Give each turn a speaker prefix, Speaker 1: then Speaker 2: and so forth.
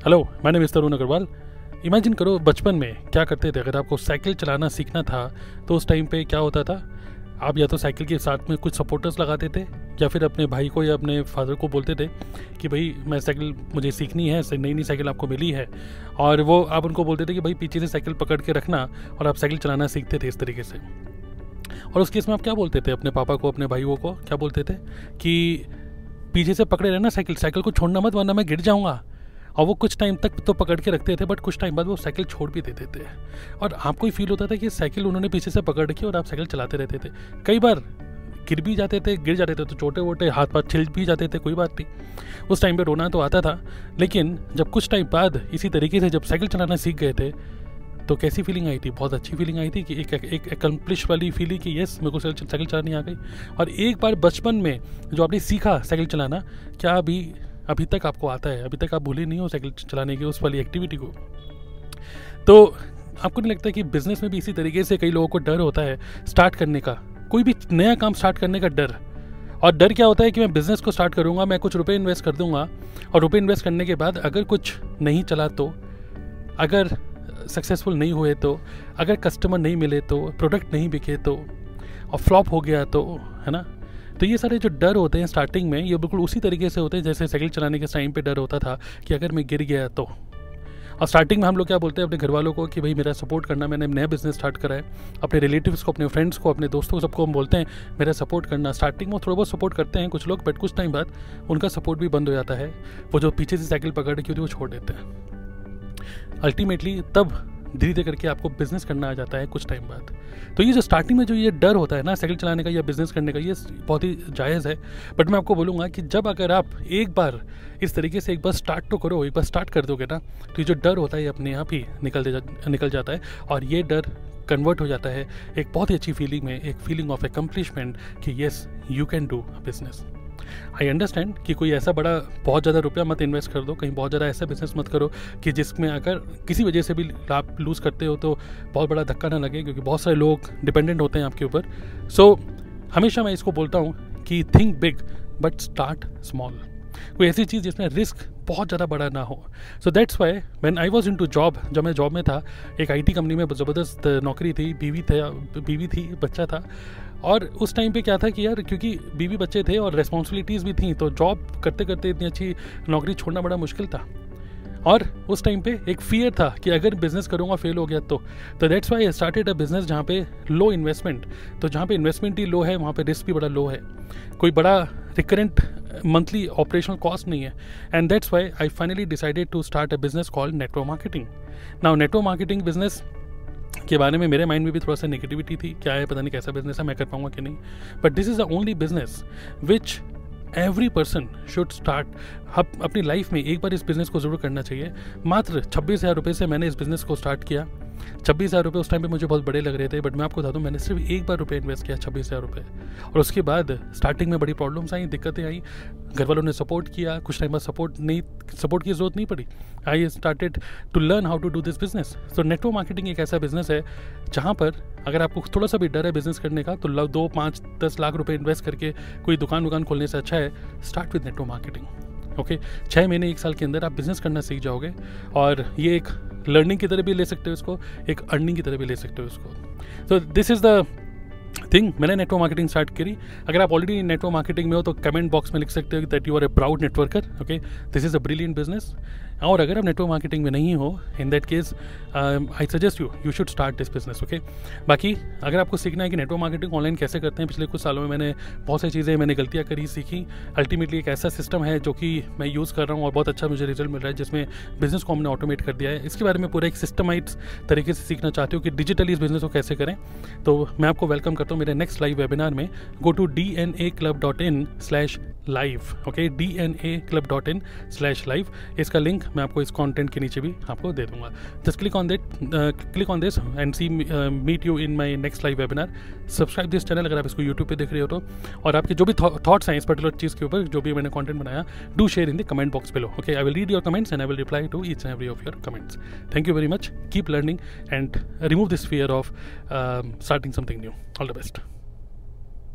Speaker 1: Hello मैंने mister तरुण Agarwal imagine करो, बचपन में क्या करते थे? अगर आपको साइकिल चलाना सीखना था तो उस टाइम पे क्या होता था? आप या तो साइकिल के साथ में कुछ सपोर्टर्स लगाते थे, या फिर अपने भाई को या अपने फादर को बोलते थे कि भाई, मैं साइकिल मुझे सीखनी है नई नई साइकिल आपको मिली है। और वो आप उनको बोलते थे कि भाई, पीछे से साइकिल पकड़ के रखना और आप साइकिल चलाना सीखते थे इस तरीके से। और उस केस में आप क्या बोलते थे? अपने पापा को, अपने भाइयों को क्या बोलते थे? कि पीछे से पकड़े रहना साइकिल साइकिल को छोड़ना मत, वरना मैं गिर जाऊँगा। और वो कुछ टाइम तक तो पकड़ के रखते थे बट कुछ टाइम बाद वो साइकिल छोड़ भी देते थे। और आपको ही फील होता था कि साइकिल उन्होंने पीछे से पकड़ रखी और आप साइकिल चलाते रहते थे। कई बार गिर भी जाते थे, गिर जाते थे तो छोटे वोटे हाथ पाथ छिल भी जाते थे, कोई बात नहीं। उस टाइम पे रोना तो आता था, लेकिन जब कुछ टाइम बाद इसी तरीके से जब साइकिल चलाना सीख गए थे तो कैसी फीलिंग आई थी? बहुत अच्छी फीलिंग आई थी कि एक एक एकम्प्लिश वाली फीलिंग कि यस मेरे को साइकिल चलानी आ गई। और एक बार बचपन में जो आपने सीखा साइकिल चलाना, क्या अभी अभी तक आपको आता है, अभी तक आप भूले नहीं हो साइकिल चलाने की, उस वाली एक्टिविटी को। तो आपको नहीं लगता कि बिज़नेस में भी इसी तरीके से कई लोगों को डर होता है स्टार्ट करने का? कोई भी नया काम स्टार्ट करने का डर। और डर क्या होता है कि मैं बिज़नेस को स्टार्ट करूँगा, मैं कुछ रुपए इन्वेस्ट कर दूँगा और रुपए इन्वेस्ट करने के बाद अगर कुछ नहीं चला तो अगर सक्सेसफुल नहीं हुए तो अगर कस्टमर नहीं मिले तो प्रोडक्ट नहीं बिके तो और फ्लॉप हो गया तो है ना? तो ये सारे जो डर होते हैं स्टार्टिंग में, ये बिल्कुल उसी तरीके से होते हैं, जैसे साइकिल चलाने के टाइम पर डर होता था कि अगर मैं गिर गया तो। और स्टार्टिंग में हम लोग क्या बोलते हैं, अपने घर वालों को कि भाई मेरा सपोर्ट करना, मैंने नया बिज़नेस स्टार्ट करा है। अपने रिलेटिव्स को, अपने फ्रेंड्स को, अपने दोस्तों को सबको हम बोलते हैं, मेरा सपोर्ट करना। स्टार्टिंग में थोड़ा बहुत सपोर्ट करते हैं कुछ लोग बट कुछ टाइम बाद उनका सपोर्ट भी बंद हो जाता है। वो जो पीछे से साइकिल पकड़ रखी होती है, वो छोड़ देते हैं। अल्टीमेटली तब धीरे धीरे करके आपको बिज़नेस करना आ जाता है कुछ टाइम बाद। तो ये जो स्टार्टिंग में जो ये डर होता है ना साइकिल चलाने का या बिज़नेस करने का ये बहुत ही जायज़ है। बट मैं आपको बोलूँगा कि जब अगर आप एक बार इस तरीके से एक बार स्टार्ट तो करो एक बार स्टार्ट कर दोगे ना तो ये जो डर होता है ये अपने आप ही निकल जा, निकल जाता है। और ये डर कन्वर्ट हो जाता है एक बहुत ही अच्छी फीलिंग में एक फीलिंग ऑफ़ एकम्प्लिशमेंट कि yes you can do business I understand कि कोई ऐसा बड़ा बहुत ज़्यादा रुपया मत इन्वेस्ट कर दो कहीं बहुत ज़्यादा ऐसा बिज़नेस मत करो कि जिसमें अगर किसी वजह से भी आप लूज़ करते हो तो बहुत बड़ा धक्का ना लगे क्योंकि बहुत सारे लोग डिपेंडेंट होते हैं आपके ऊपर। सो so, हमेशा मैं इसको बोलता हूँ कि think big but start small कोई ऐसी चीज़ जिसमें रिस्क बहुत ज़्यादा बड़ा ना हो। So that's why when I was into job जब मैं जॉब में था, एक आई टी कंपनी में ज़बरदस्त नौकरी थी, बीवी था, बीवी थी, बच्चा था। और उस टाइम पे क्या था कि यार, क्योंकि बीवी बच्चे थे और रेस्पॉन्सिबिलिटीज़ भी थी तो जॉब करते करते इतनी अच्छी नौकरी छोड़ना बड़ा मुश्किल था। और उस टाइम पे एक फियर था कि अगर बिज़नेस करूँगा फेल हो गया तो। तो that's why started a business जहाँ पे लो इन्वेस्टमेंट तो जहाँ पे इन्वेस्टमेंट ही लो है, वहाँ पे रिस्क भी बड़ा लो है। कोई बड़ा रिकरेंट मंथली ऑपरेशनल कॉस्ट नहीं है. And that's why I finally decided to start a business called network marketing now network marketing business के बारे में मेरे माइंड में भी थोड़ा सा नेगेटिविटी थी. क्या है, पता नहीं कैसा बिज़नेस है, मैं कर पाऊँगा कि नहीं. But this is the only business which every person should start अपनी लाइफ में एक बार इस बिज़नेस को ज़रूर करना चाहिए. मात्र छब्बीस हज़ार रुपये से मैंने इस बिज़नेस को स्टार्ट किया. छब्बीस हज़ार रुपये उस टाइम पे मुझे बहुत बड़े लग रहे थे बट मैं आपको बता दूँ मैंने सिर्फ़ एक बार रुपये इन्वेस्ट किया छब्बीस हज़ार रुपये और उसके बाद स्टार्टिंग में बड़ी प्रॉब्लम्स आई, दिक्कतें आई घर वालों ने सपोर्ट किया, कुछ टाइम बाद सपोर्ट नहीं सपोर्ट की ज़रूरत नहीं पड़ी। I started to learn how to do this business तो नेटवर्क मार्केटिंग एक ऐसा बिज़नेस है, जहाँ पर अगर आपको थोड़ा सा भी डर है बिज़नेस करने का तो दो, पाँच, दस लाख रुपये इन्वेस्ट करके कोई दुकान वुकान खोलने से अच्छा है start with network marketing okay? छः महीने, एक साल के अंदर आप बिज़नेस करना सीख जाओगे और ये एक लर्निंग की तरह भी ले सकते हो इसको, एक अर्निंग की तरह भी ले सकते हो इसको। तो दिस इज़ द थिंग मैंने नेटवर्क मार्केटिंग स्टार्ट करी। अगर आप ऑलरेडी नेटवर्क मार्केटिंग में हो तो कमेंट बॉक्स में लिख सकते हो कि that you are a proud networker okay this is a brilliant business और अगर आप नेटवर्क मार्केटिंग में नहीं हो in that case I suggest you you should start this business okay बाकी, अगर आपको सीखना है कि नेटवर्क मार्केटिंग ऑनलाइन कैसे करते हैं, पिछले कुछ सालों में मैंने बहुत सारी चीज़ें, मैंने गलतियाँ करी, सीखी। अल्टीमेटली एक ऐसा सिस्टम है जो कि मैं यूज़ कर रहा हूँ और बहुत अच्छा मुझे रिज़ल्ट मिल रहा है, जिसमें बिज़नेस को हमने ऑटोमेट कर दिया है। इसके बारे में पूरा एक सिस्टमाइज तरीके से सीखना चाहते हो कि डिजिटली इस बिज़नेस को कैसे करें। तो मैं आपको वेलकम करता हूँ मेरे नेक्स्ट लाइव वेबिनार में। Go to D N A club dot in slash live okay D N A club dot in slash live इसका लिंक मैं आपको इस कॉन्टेंट के नीचे भी आपको दे दूँगा। Just click on that click on this and see meet you in my next live webinar subscribe this channel अगर आप इसको यूट्यूब पर देख रहे हो तो। और आपके जो भी थॉट्स हैं इस पर्टिकुलर चीज़ के ऊपर, जो भी मैंने कॉन्टेंट बनाया do share in the comment box below okay I will read your comments and I will reply to each and every of your comments thank you very much keep learning and remove this fear of starting something new all the best